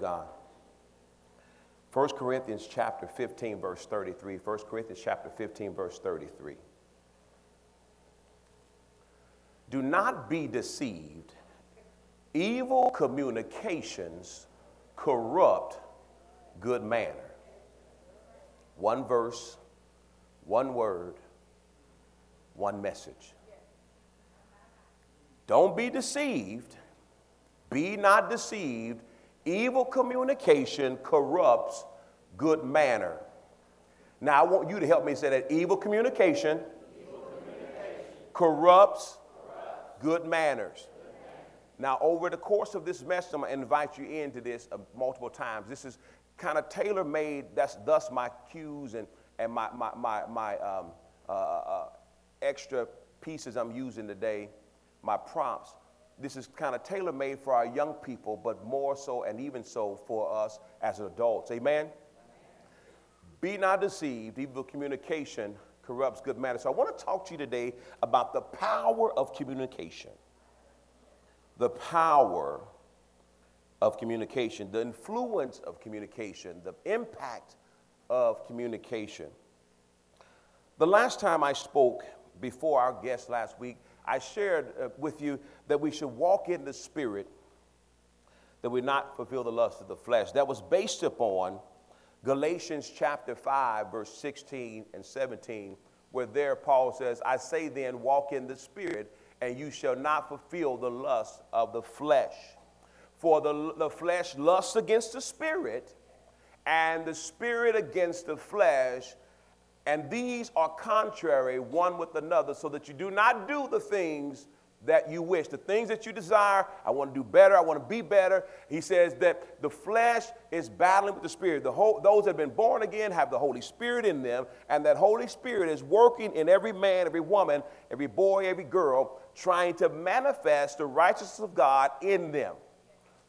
God. 1 Corinthians chapter 15, verse 33. 1 Corinthians chapter 15, verse 33. Do not be deceived. Evil communications corrupt good manner. One verse, one word, one message. Don't be deceived. Be not deceived. Evil communication corrupts good manner. Now, I want you to help me say that evil communication, evil communication. corrupts, corrupts good, manners. good manners. Now, over the course of this message, I'm going to invite you into this uh, multiple times. This is kind of tailor made. That's thus my cues and, and my, my, my, my um, uh, uh, extra pieces I'm using today, my prompts this is kind of tailor made for our young people, but more so and even so for us as adults. Amen? Amen? Be not deceived, evil communication corrupts good manners. So I want to talk to you today about the power of communication. The power of communication, the influence of communication, the impact of communication. The last time I spoke before our guest last week, I shared uh, with you that we should walk in the Spirit, that we not fulfill the lust of the flesh. That was based upon Galatians chapter 5, verse 16 and 17, where there Paul says, I say then, walk in the Spirit, and you shall not fulfill the lust of the flesh. For the, the flesh lusts against the Spirit, and the Spirit against the flesh and these are contrary one with another, so that you do not do the things that you wish, the things that you desire. I want to do better. I want to be better. He says that the flesh is battling with the spirit. The whole, those that have been born again have the Holy Spirit in them, and that Holy Spirit is working in every man, every woman, every boy, every girl, trying to manifest the righteousness of God in them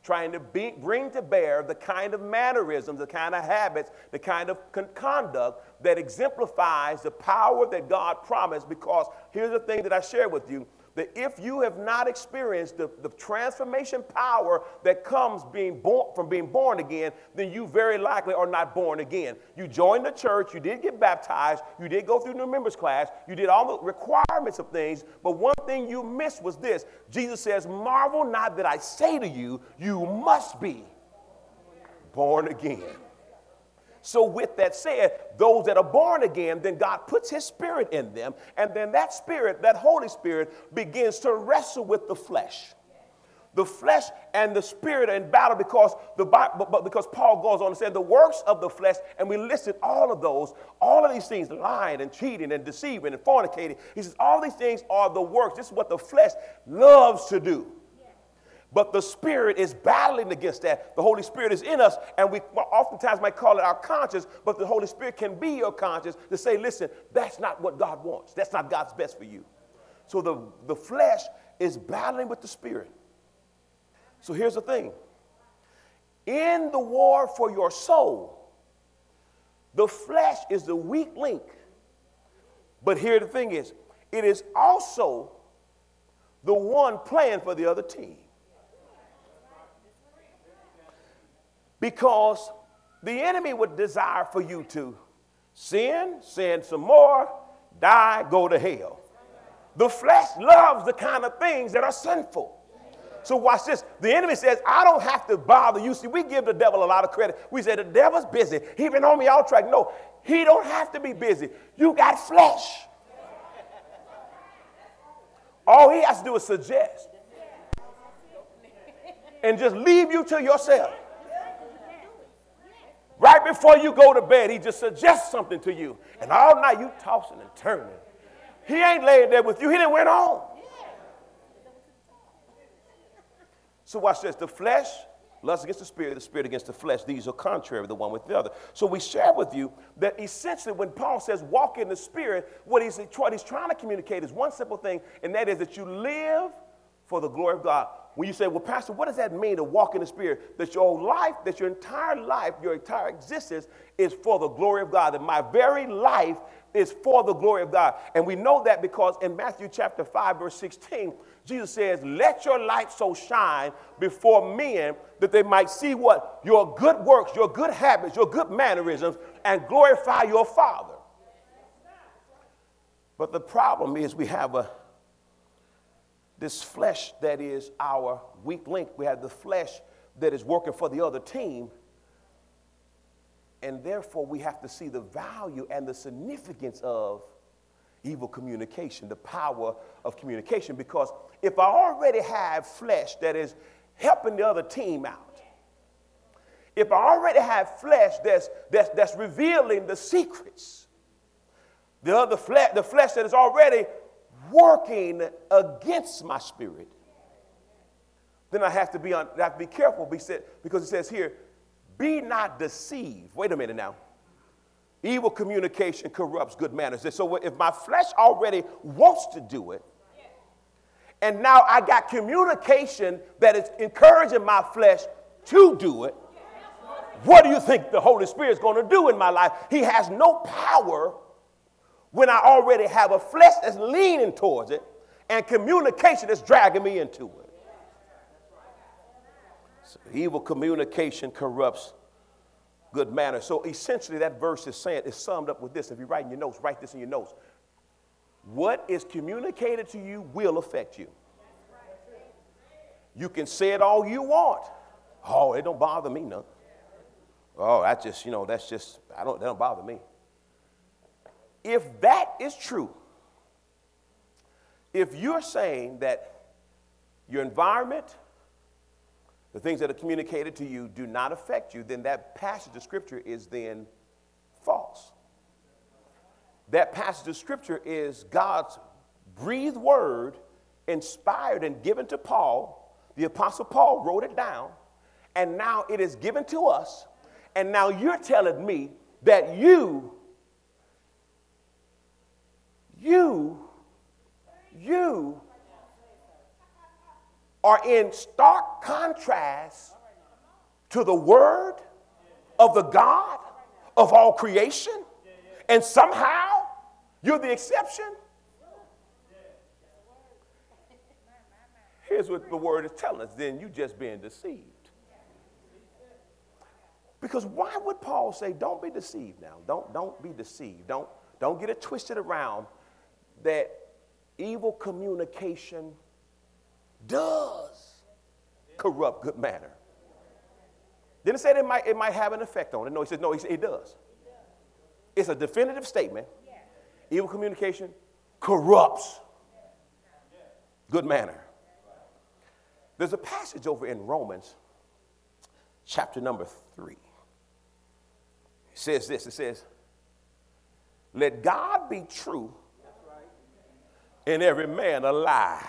trying to be, bring to bear the kind of mannerisms, the kind of habits, the kind of con- conduct that exemplifies the power that God promised. Because here's the thing that I share with you that if you have not experienced the, the transformation power that comes being born, from being born again, then you very likely are not born again. You joined the church, you did get baptized, you did go through the members class, you did all the requirements of things, but one thing you missed was this. Jesus says, Marvel not that I say to you, you must be born again. So, with that said, those that are born again, then God puts His Spirit in them, and then that Spirit, that Holy Spirit, begins to wrestle with the flesh. The flesh and the spirit are in battle because the but because Paul goes on to say the works of the flesh, and we listed all of those, all of these things, lying and cheating and deceiving and fornicating. He says all these things are the works. This is what the flesh loves to do. But the Spirit is battling against that. The Holy Spirit is in us, and we oftentimes might call it our conscience, but the Holy Spirit can be your conscience to say, listen, that's not what God wants. That's not God's best for you. So the, the flesh is battling with the Spirit. So here's the thing in the war for your soul, the flesh is the weak link. But here the thing is, it is also the one playing for the other team. Because the enemy would desire for you to sin, sin some more, die, go to hell. The flesh loves the kind of things that are sinful. So watch this. The enemy says, I don't have to bother you. See, we give the devil a lot of credit. We say the devil's busy. He been on me all track. No, he don't have to be busy. You got flesh. All he has to do is suggest. And just leave you to yourself. Right before you go to bed, he just suggests something to you. And all night you tossing and turning. He ain't laying there with you. He didn't went on. So watch this. The flesh lust against the spirit, the spirit against the flesh. These are contrary the one with the other. So we share with you that essentially when Paul says walk in the spirit, what he's, what he's trying to communicate is one simple thing, and that is that you live for the glory of God. When you say, well, Pastor, what does that mean to walk in the Spirit? That your life, that your entire life, your entire existence is for the glory of God. That my very life is for the glory of God. And we know that because in Matthew chapter 5, verse 16, Jesus says, Let your light so shine before men that they might see what? Your good works, your good habits, your good mannerisms, and glorify your Father. But the problem is we have a this flesh that is our weak link. We have the flesh that is working for the other team. And therefore, we have to see the value and the significance of evil communication, the power of communication. Because if I already have flesh that is helping the other team out, if I already have flesh that's, that's, that's revealing the secrets, the other flesh, the flesh that is already working against my spirit, then I have to be, on, I have to be careful because it says here, be not deceived. Wait a minute now. Evil communication corrupts good manners. So if my flesh already wants to do it, and now I got communication that is encouraging my flesh to do it, what do you think the Holy Spirit is going to do in my life? He has no power when I already have a flesh that's leaning towards it and communication that's dragging me into it. So evil communication corrupts good manners. So essentially, that verse is saying, is summed up with this. If you're writing your notes, write this in your notes. What is communicated to you will affect you. You can say it all you want. Oh, it don't bother me none. Oh, that's just, you know, that's just, I don't, that don't bother me. If that is true, if you're saying that your environment, the things that are communicated to you do not affect you, then that passage of scripture is then false. That passage of scripture is God's breathed word, inspired and given to Paul. The apostle Paul wrote it down, and now it is given to us. And now you're telling me that you you, you are in stark contrast to the word of the God of all creation, and somehow you're the exception. Here's what the word is telling us then you just being deceived. Because why would Paul say, don't be deceived now? Don't, don't be deceived. Don't, don't get it twisted around that evil communication does corrupt good manner. Didn't say it might, it might have an effect on it. No, he said, no, he said it does. It's a definitive statement. Evil communication corrupts good manner. There's a passage over in Romans, chapter number three. It says this it says, Let God be true and every man a lie.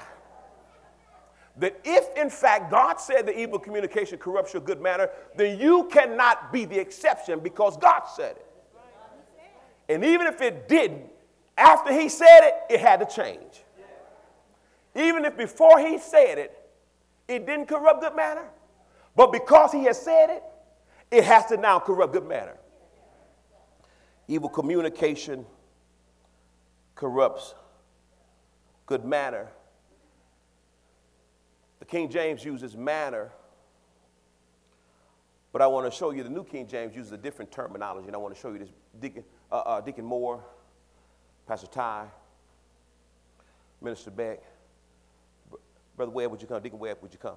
That if in fact God said the evil communication corrupts your good manner, then you cannot be the exception because God said it. And even if it didn't, after he said it, it had to change. Even if before he said it, it didn't corrupt good manner, but because he has said it, it has to now corrupt good manner. Evil communication corrupts good manner. The King James uses manner, but I want to show you the New King James uses a different terminology, and I want to show you this. Deacon, uh, uh, Deacon Moore, Pastor Ty, Minister Beck, Brother Webb, would you come? Deacon Webb, would you come?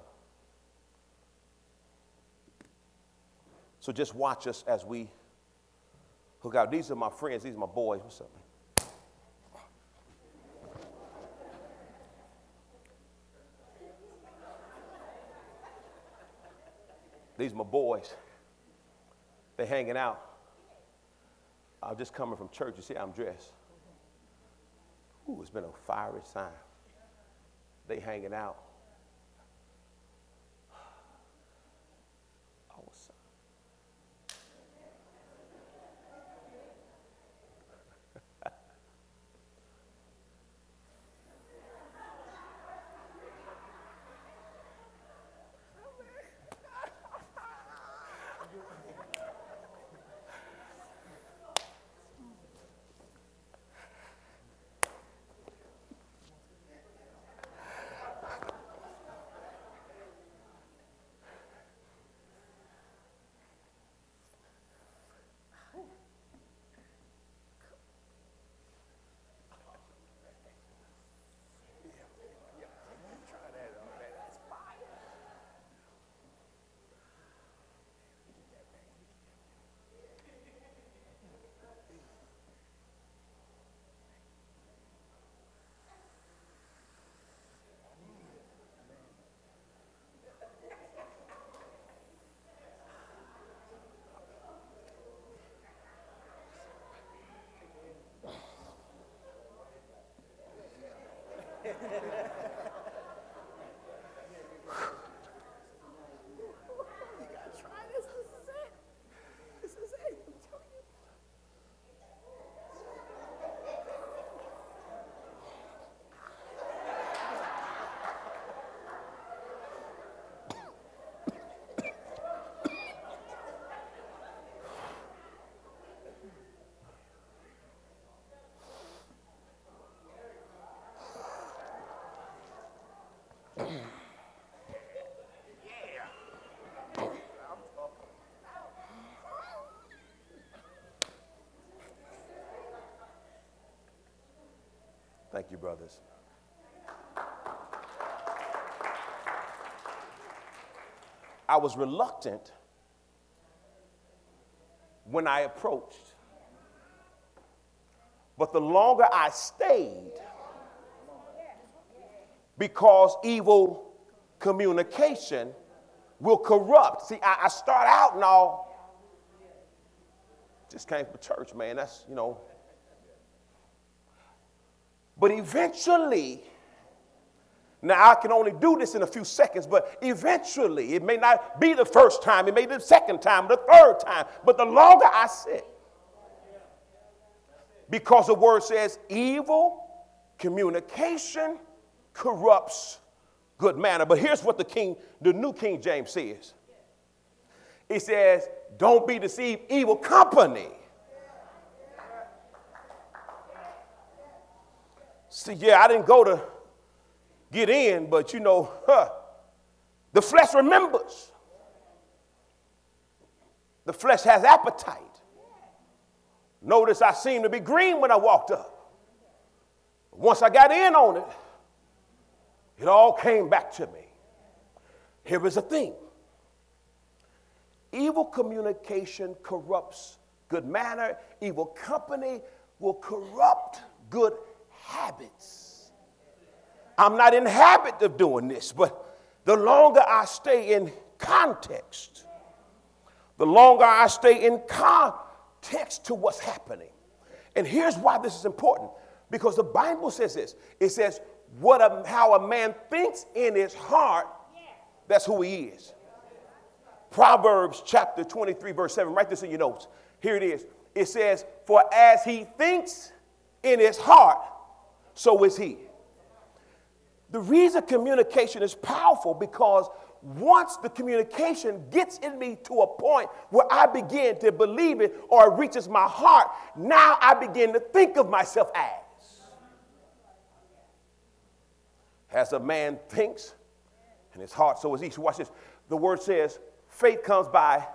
So just watch us as we hook out. These are my friends. These are my boys. What's up, These are my boys. They hanging out. I'm just coming from church. You see how I'm dressed. Ooh, it's been a fiery time. They hanging out. Thank you, brothers. I was reluctant when I approached. But the longer I stayed, because evil communication will corrupt. See, I, I start out and all, just came from church, man. That's, you know. But eventually, now I can only do this in a few seconds, but eventually, it may not be the first time, it may be the second time, the third time, but the longer I sit, because the word says evil communication corrupts good manner. But here's what the King, the New King James says. It says, don't be deceived, evil company. See, yeah, I didn't go to get in, but you know, huh, the flesh remembers. The flesh has appetite. Notice I seemed to be green when I walked up. Once I got in on it, it all came back to me. Here is the thing evil communication corrupts good manner, evil company will corrupt good habits. I'm not in habit of doing this, but the longer I stay in context, the longer I stay in context to what's happening. And here's why this is important because the Bible says this it says, what a, how a man thinks in his heart, that's who he is. Proverbs chapter 23, verse 7. Write this in your notes. Here it is. It says, For as he thinks in his heart, so is he. The reason communication is powerful because once the communication gets in me to a point where I begin to believe it or it reaches my heart, now I begin to think of myself as. As a man thinks in his heart, so is he. So watch this. The word says, faith comes by.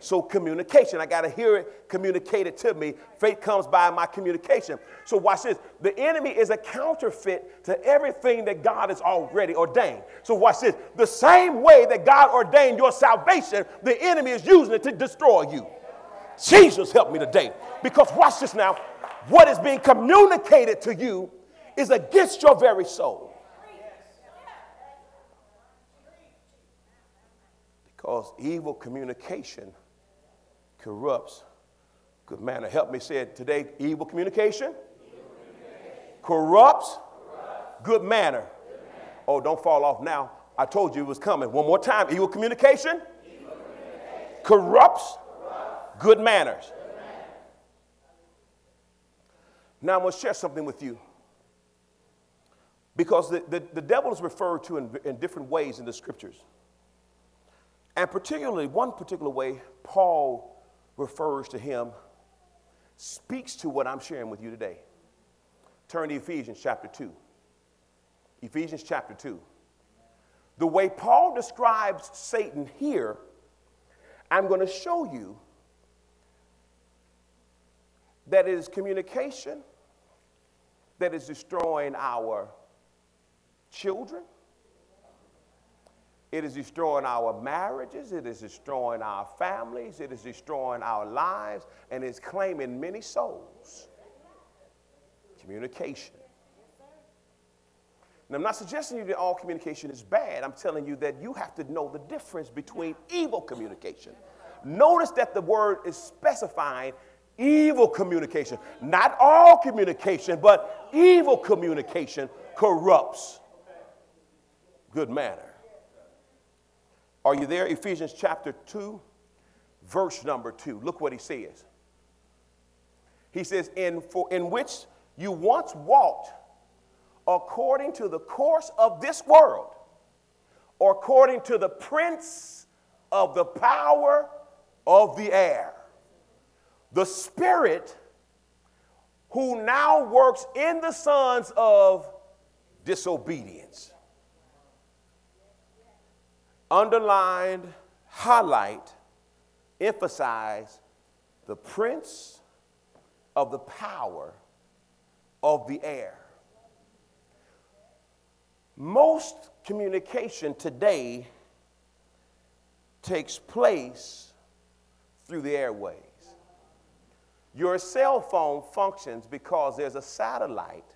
So communication, I got to hear it communicated to me. Faith comes by my communication. So watch this. The enemy is a counterfeit to everything that God has already ordained. So watch this. The same way that God ordained your salvation, the enemy is using it to destroy you. Jesus help me today. Because watch this now. What is being communicated to you is against your very soul. Because evil communication corrupts good manner. Help me say it today. Evil communication, evil communication. Corrupts, corrupts, good manner. Good manner. Oh, don't fall off now. I told you it was coming. One more time. Evil communication, evil communication. Corrupts, corrupts, good manners. Good manner. Now I'm going to share something with you. Because the, the, the devil is referred to in, in different ways in the scriptures. And particularly, one particular way Paul refers to him speaks to what I'm sharing with you today. Turn to Ephesians chapter 2. Ephesians chapter 2. The way Paul describes Satan here, I'm going to show you that it is communication that is destroying our children it is destroying our marriages. It is destroying our families. It is destroying our lives. And it's claiming many souls. Communication. And I'm not suggesting you that all communication is bad. I'm telling you that you have to know the difference between evil communication. Notice that the word is specifying evil communication. Not all communication, but evil communication corrupts good manner. Are you there? Ephesians chapter 2, verse number 2. Look what he says. He says, in, for, in which you once walked according to the course of this world, or according to the prince of the power of the air, the spirit who now works in the sons of disobedience underlined, highlight, emphasize the prince of the power of the air. Most communication today takes place through the airways. Your cell phone functions because there's a satellite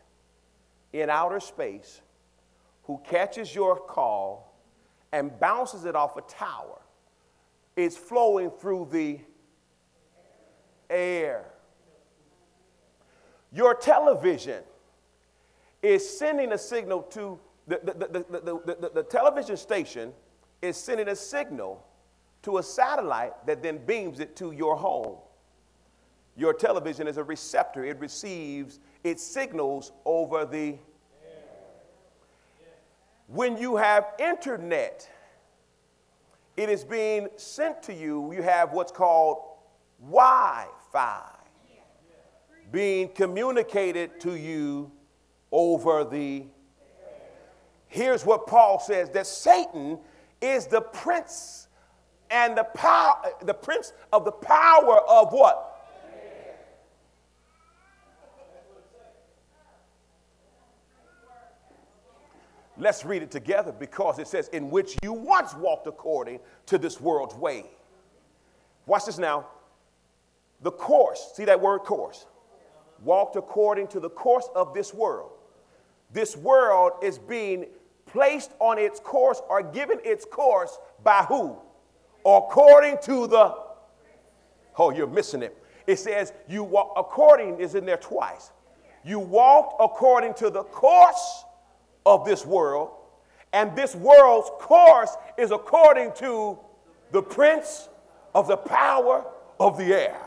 in outer space who catches your call and bounces it off a tower. It's flowing through the air. Your television is sending a signal to the, the, the, the, television station is sending a signal to a satellite that then beams it to your home. Your television is a receptor, it receives its signals over the. When you have internet, it is being sent to you. You have what's called Wi Fi being communicated to you over the. Here's what Paul says that Satan is the prince and the power, the prince of the power of what? Let's read it together because it says, in which you once walked according to this world's way. Watch this now. The course, see that word course? Walked according to the course of this world. This world is being placed on its course or given its course by who? According to the, oh, you're missing it. It says, you walk, according is in there twice. You walked according to the course of this world, and this world's course is according to the prince of the power of the air.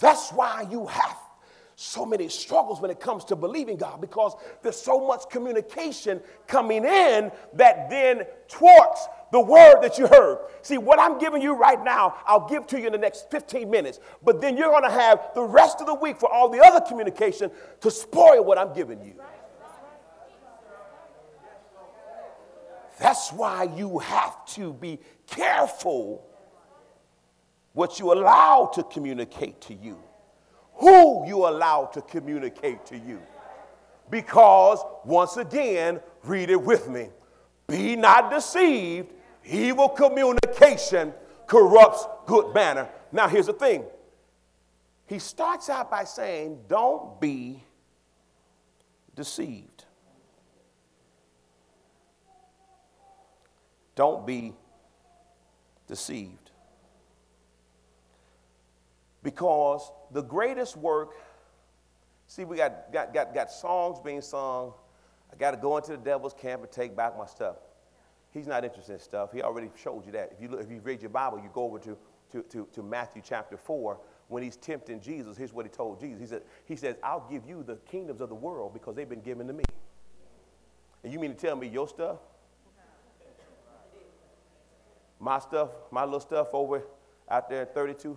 That's why you have so many struggles when it comes to believing God because there's so much communication coming in that then thwarts the word that you heard. See, what I'm giving you right now, I'll give to you in the next 15 minutes. But then you're going to have the rest of the week for all the other communication to spoil what I'm giving you. That's why you have to be careful what you allow to communicate to you, who you allow to communicate to you. Because, once again, read it with me. Be not deceived Evil communication corrupts good manner. Now, here's the thing he starts out by saying, Don't be deceived. Don't be deceived. Because the greatest work, see, we got, got, got, got songs being sung. I got to go into the devil's camp and take back my stuff. He's not interested in stuff. He already showed you that. If you, look, if you read your Bible, you go over to, to, to, to Matthew chapter 4. When he's tempting Jesus, here's what he told Jesus. He, said, he says, I'll give you the kingdoms of the world because they've been given to me. And you mean to tell me your stuff? My stuff, my little stuff over out there at 32,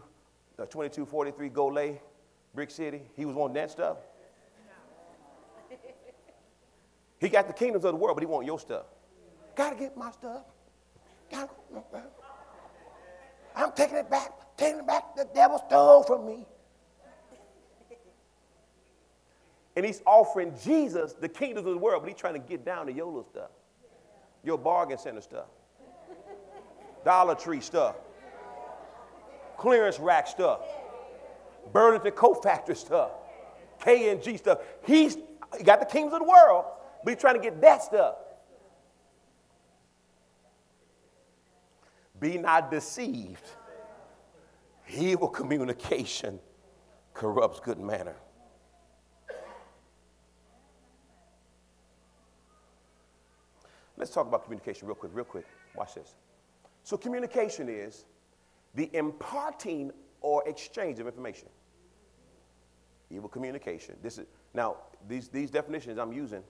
uh, 2243 Golay, Brick City, he was wanting that stuff? He got the kingdoms of the world, but he want your stuff. Gotta get my stuff. I'm taking it back, taking it back. The devil stole from me. And he's offering Jesus the kingdoms of the world, but he's trying to get down to your little stuff, your bargain center stuff, Dollar Tree stuff, clearance rack stuff, Burlington Coat Factory stuff, K&G stuff. He's he got the kingdoms of the world, but he's trying to get that stuff. Be not deceived. Evil communication corrupts good manner. Let's talk about communication real quick, real quick. Watch this. So, communication is the imparting or exchange of information. Evil communication. This is now these, these definitions I'm using.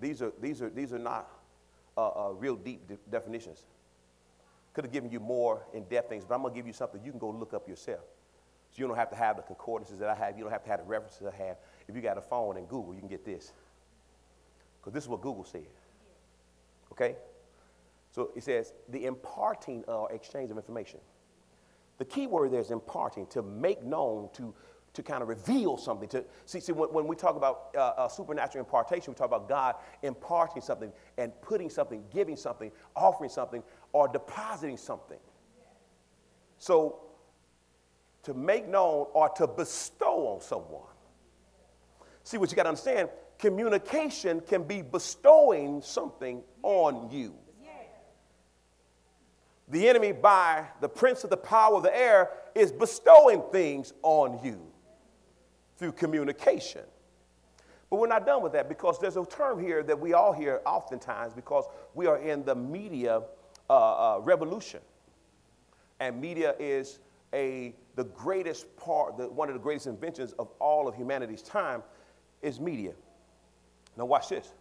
These are these are these are not uh, uh, real deep de- definitions. Could have given you more in depth things, but I'm going to give you something you can go look up yourself. So you don't have to have the concordances that I have. You don't have to have the references I have. If you got a phone and Google, you can get this. Because this is what Google said. Okay? So it says the imparting or exchange of information. The key word there is imparting, to make known, to, to kind of reveal something. To see, see when, when we talk about uh, uh, supernatural impartation, we talk about God imparting something and putting something, giving something, offering something, or depositing something. So, to make known or to bestow on someone. See, what you got to understand communication can be bestowing something on you. The enemy, by the prince of the power of the air, is bestowing things on you through communication. But we're not done with that because there's a term here that we all hear oftentimes because we are in the media uh, uh, revolution. And media is a, the greatest part, the, one of the greatest inventions of all of humanity's time is media. Now, watch this.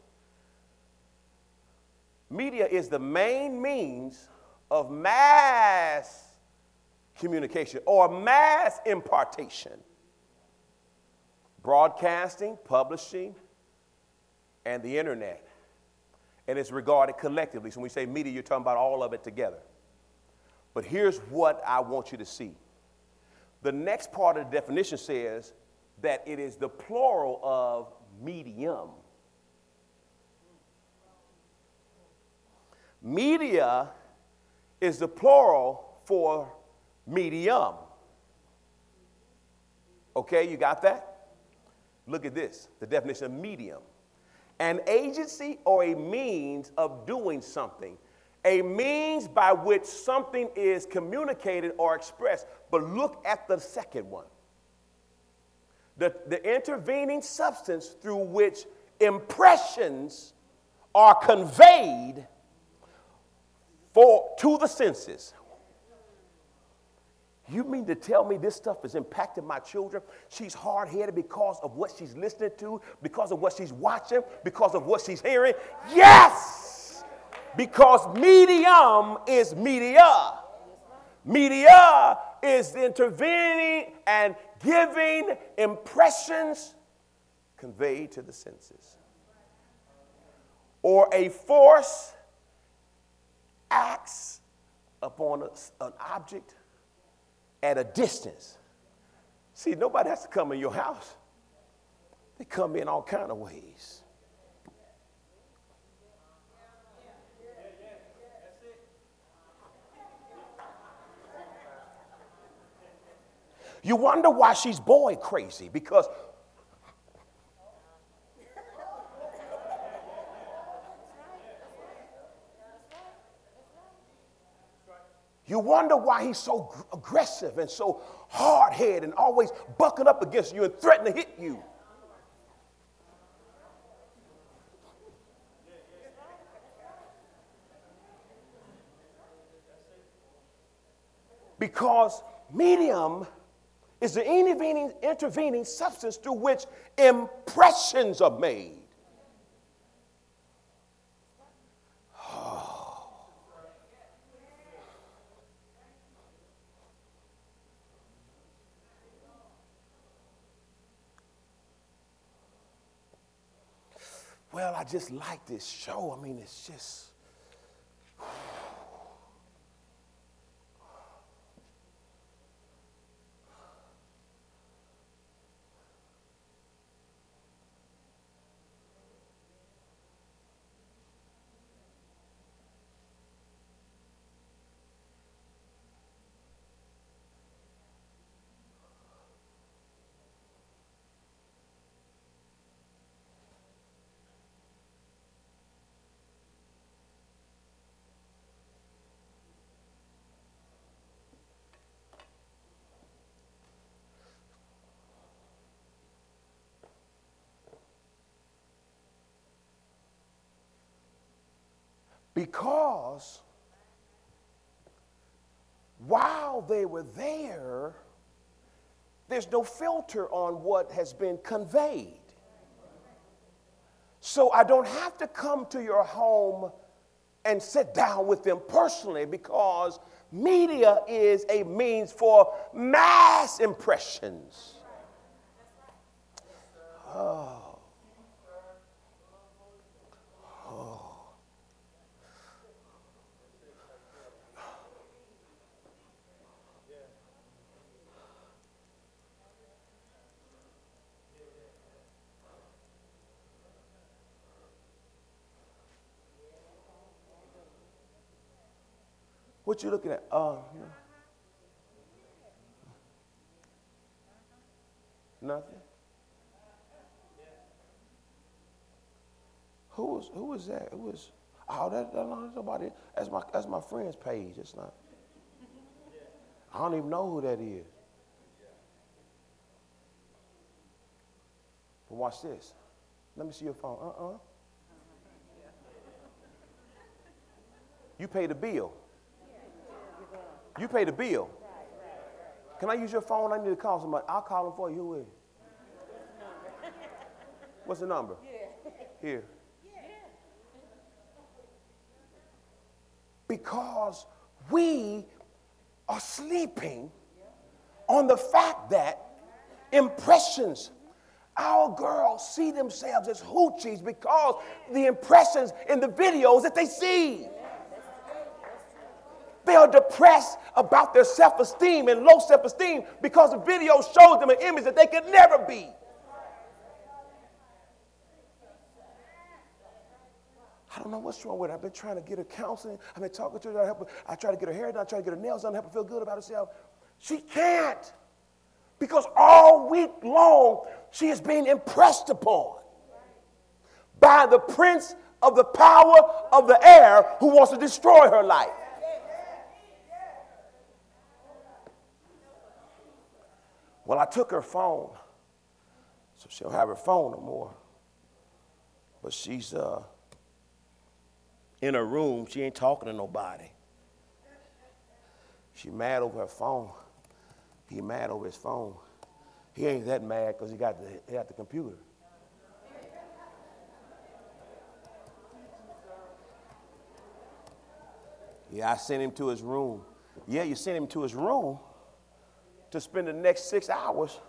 Media is the main means of mass communication or mass impartation. Broadcasting, publishing, and the internet. And it's regarded collectively. So when we say media, you're talking about all of it together. But here's what I want you to see. The next part of the definition says that it is the plural of medium. Media is the plural for medium. Okay, you got that? Look at this the definition of medium an agency or a means of doing something, a means by which something is communicated or expressed. But look at the second one the, the intervening substance through which impressions are conveyed for, to the senses. You mean to tell me this stuff is impacting my children? She's hard headed because of what she's listening to, because of what she's watching, because of what she's hearing? Yes! Because medium is media. Media is intervening and giving impressions conveyed to the senses. Or a force acts upon a, an object at a distance. See, nobody has to come in your house. They come in all kind of ways. You wonder why she's boy crazy because You wonder why he's so aggressive and so hard headed and always bucking up against you and threatening to hit you. Because medium is the intervening, intervening substance through which impressions are made. Well, I just like this show. I mean, it's just. Because while they were there, there's no filter on what has been conveyed. So I don't have to come to your home and sit down with them personally because media is a means for mass impressions. Oh. What you looking at? Uh, nothing. Who was who was that? Who was oh that, that nobody that's my that's my friend's page. It's not. I don't even know who that is. But watch this. Let me see your phone. Uh-uh. You pay the bill. You pay the bill. Can I use your phone? I need to call somebody. I'll call them for you. Who is? What's the number? Here. Because we are sleeping on the fact that impressions our girls see themselves as hoochies because the impressions in the videos that they see. They are depressed about their self esteem and low self esteem because the video shows them an image that they could never be. I don't know what's wrong with her. I've been trying to get her counseling. I've been talking to her. I, help her. I try to get her hair done. I try to get her nails done, help her feel good about herself. She can't. Because all week long, she is being impressed upon by the prince of the power of the air who wants to destroy her life. Well, I took her phone, so she don't have her phone no more. But she's uh, in her room. She ain't talking to nobody. She mad over her phone. He mad over his phone. He ain't that mad because he got the, he got the computer. Yeah, I sent him to his room. Yeah, you sent him to his room to spend the next six hours.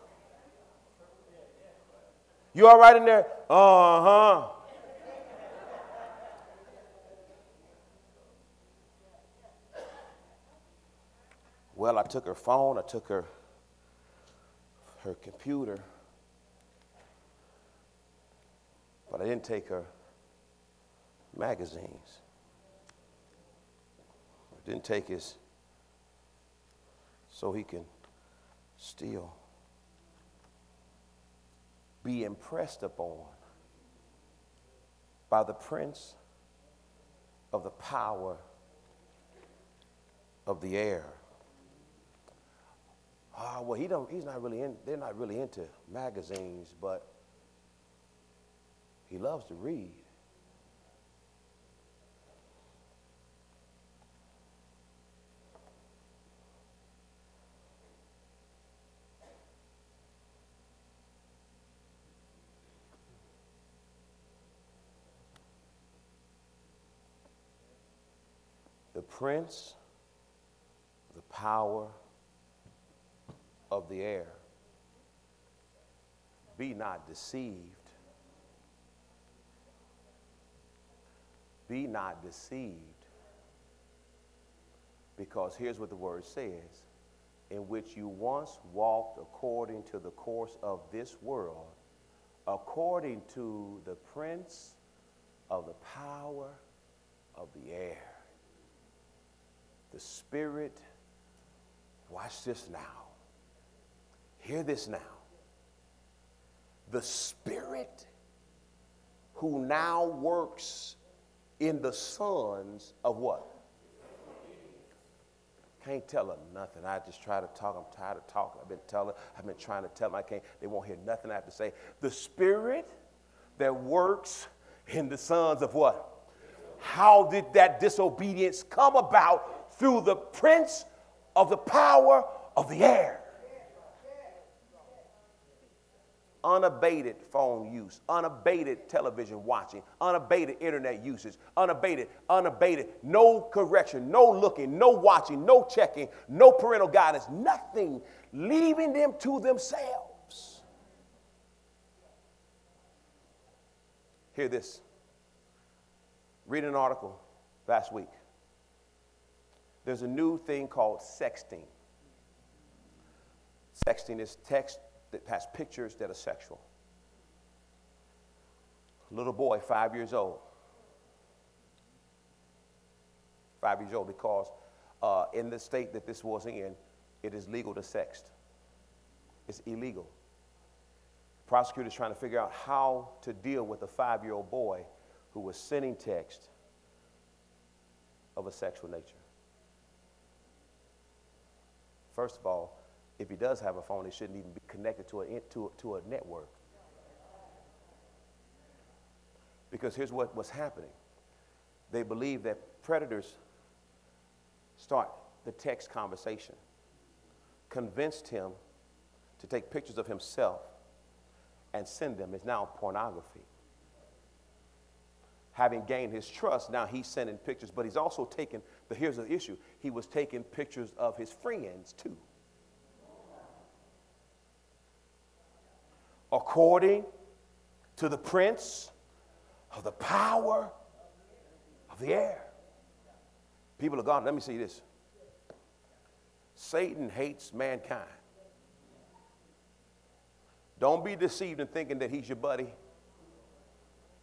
You all right in there? Uh huh. Well, I took her phone, I took her her computer, but I didn't take her magazines. I didn't take his so he can still be impressed upon by the prince of the power of the air. Ah, well, he don't, he's not really in, they're not really into magazines, but he loves to read. The prince, the power, of the air. Be not deceived. Be not deceived. Because here's what the word says in which you once walked according to the course of this world, according to the prince of the power of the air. The Spirit, watch this now Hear this now. The Spirit who now works in the sons of what? Can't tell them nothing. I just try to talk. I'm tired of talking. I've been telling, I've been trying to tell them I can't. They won't hear nothing I have to say. The Spirit that works in the sons of what? How did that disobedience come about? Through the prince of the power of the air. unabated phone use, unabated television watching, unabated internet usage, unabated, unabated, no correction, no looking, no watching, no checking, no parental guidance, nothing, leaving them to themselves. Hear this. Read an article last week. There's a new thing called sexting. Sexting is text that has pictures that are sexual. A little boy, five years old. Five years old because uh, in the state that this was in, it is legal to sext. It's illegal. Prosecutors trying to figure out how to deal with a five year old boy who was sending text of a sexual nature. First of all, if he does have a phone, he shouldn't even be connected to a, to a, to a network. Because here's what was happening they believe that predators start the text conversation, convinced him to take pictures of himself and send them. It's now pornography. Having gained his trust, now he's sending pictures, but he's also taking, but here's the issue he was taking pictures of his friends too. According to the prince of the power of the air. People of God, let me say this Satan hates mankind. Don't be deceived in thinking that he's your buddy.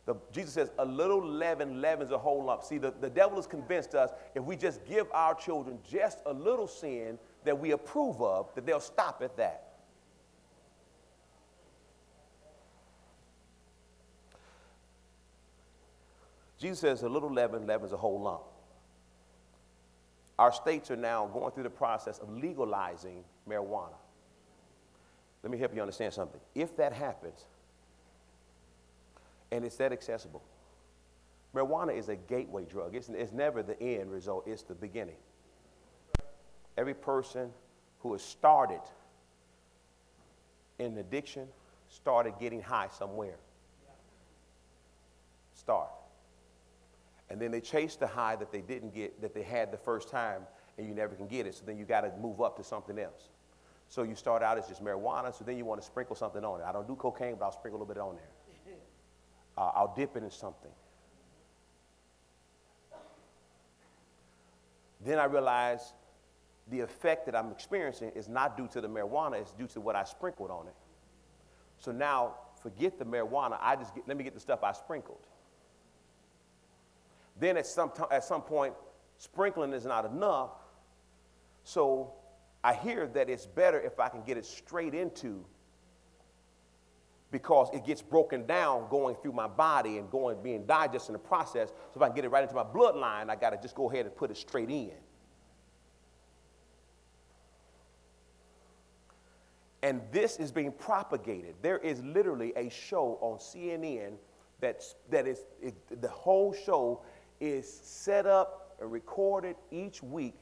The, Jesus says, a little leaven leavens a whole lump. See, the, the devil has convinced us if we just give our children just a little sin that we approve of, that they'll stop at that. Jesus says, a little leaven leavens a whole lump. Our states are now going through the process of legalizing marijuana. Let me help you understand something. If that happens, and it's that accessible, marijuana is a gateway drug. It's, it's never the end result, it's the beginning. Every person who has started in addiction started getting high somewhere. Start. And then they chase the high that they didn't get, that they had the first time, and you never can get it. So then you got to move up to something else. So you start out as just marijuana, so then you want to sprinkle something on it. I don't do cocaine, but I'll sprinkle a little bit on there. Uh, I'll dip it in something. Then I realize the effect that I'm experiencing is not due to the marijuana, it's due to what I sprinkled on it. So now, forget the marijuana, I just get, let me get the stuff I sprinkled. Then at some, t- at some point, sprinkling is not enough, so I hear that it's better if I can get it straight into because it gets broken down going through my body and going being digested in the process. So if I can get it right into my bloodline, I got to just go ahead and put it straight in. And this is being propagated. There is literally a show on CNN that's, that is, it, the whole show is set up and recorded each week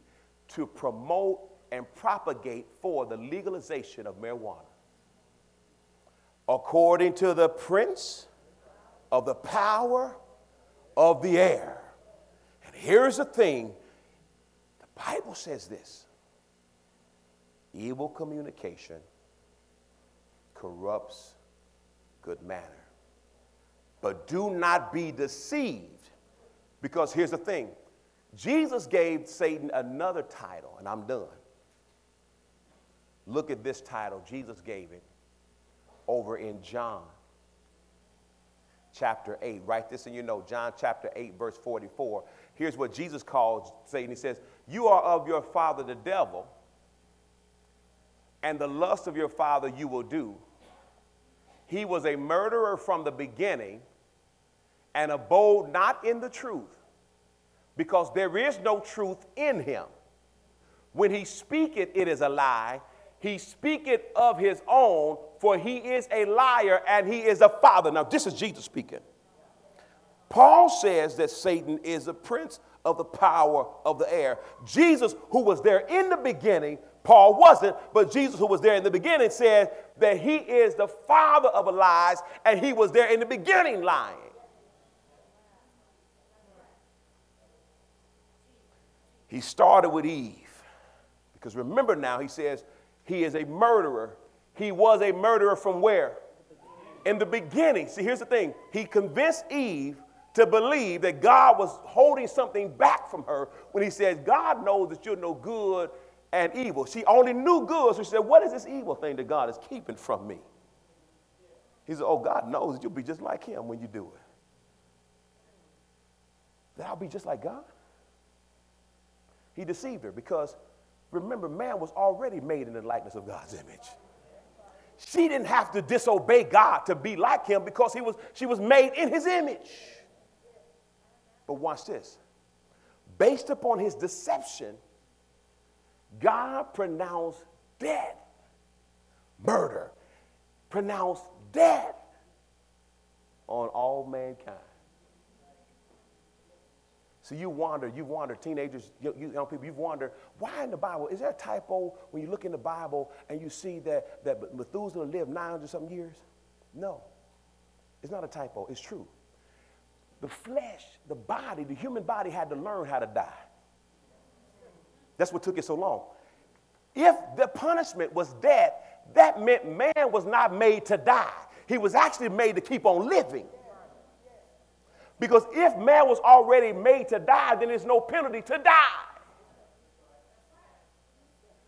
to promote and propagate for the legalization of marijuana. According to the prince of the power of the air. And here's the thing the Bible says this evil communication corrupts good manner. But do not be deceived, because here's the thing Jesus gave Satan another title, and I'm done. Look at this title. Jesus gave it over in John chapter 8. Write this in your note. John chapter 8, verse 44. Here's what Jesus calls Satan. He says, You are of your father the devil, and the lust of your father you will do. He was a murderer from the beginning and abode not in the truth, because there is no truth in him. When he speaketh, it is a lie, he speaketh of his own, for he is a liar and he is a father. Now, this is Jesus speaking. Paul says that Satan is the prince of the power of the air. Jesus, who was there in the beginning, Paul wasn't, but Jesus, who was there in the beginning, said that he is the father of lies and he was there in the beginning lying. He started with Eve. Because remember now, he says, he is a murderer. He was a murderer from where? In the beginning. See, here's the thing. He convinced Eve to believe that God was holding something back from her when he said, God knows that you're no good and evil. She only knew good, so she said, What is this evil thing that God is keeping from me? He said, Oh, God knows that you'll be just like him when you do it. That I'll be just like God. He deceived her because remember, man was already made in the likeness of God's image. She didn't have to disobey God to be like him because he was, she was made in his image. But watch this. Based upon his deception, God pronounced death, murder, pronounced death on all mankind. So you wonder, you wonder, teenagers, you, you young people, you've wondered, why in the Bible, is there a typo when you look in the Bible and you see that, that Methuselah lived 900 something years? No, it's not a typo, it's true. The flesh, the body, the human body had to learn how to die. That's what took it so long. If the punishment was death, that meant man was not made to die. He was actually made to keep on living. Because if man was already made to die, then there's no penalty to die.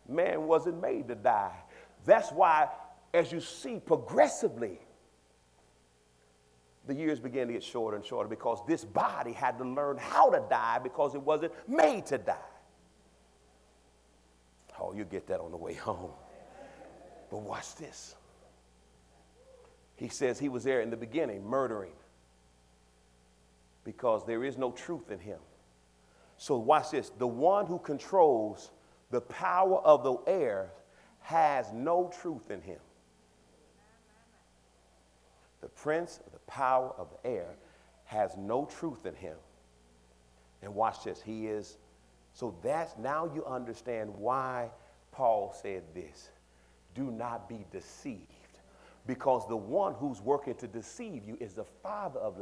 Man wasn't made to die. That's why, as you see progressively, the years began to get shorter and shorter because this body had to learn how to die because it wasn't made to die. Oh, you get that on the way home. But watch this. He says he was there in the beginning, murdering, because there is no truth in him. So, watch this. The one who controls the power of the air has no truth in him. The prince of the power of the air has no truth in him. And watch this. He is, so that's now you understand why Paul said this do not be deceived. Because the one who's working to deceive you is the father of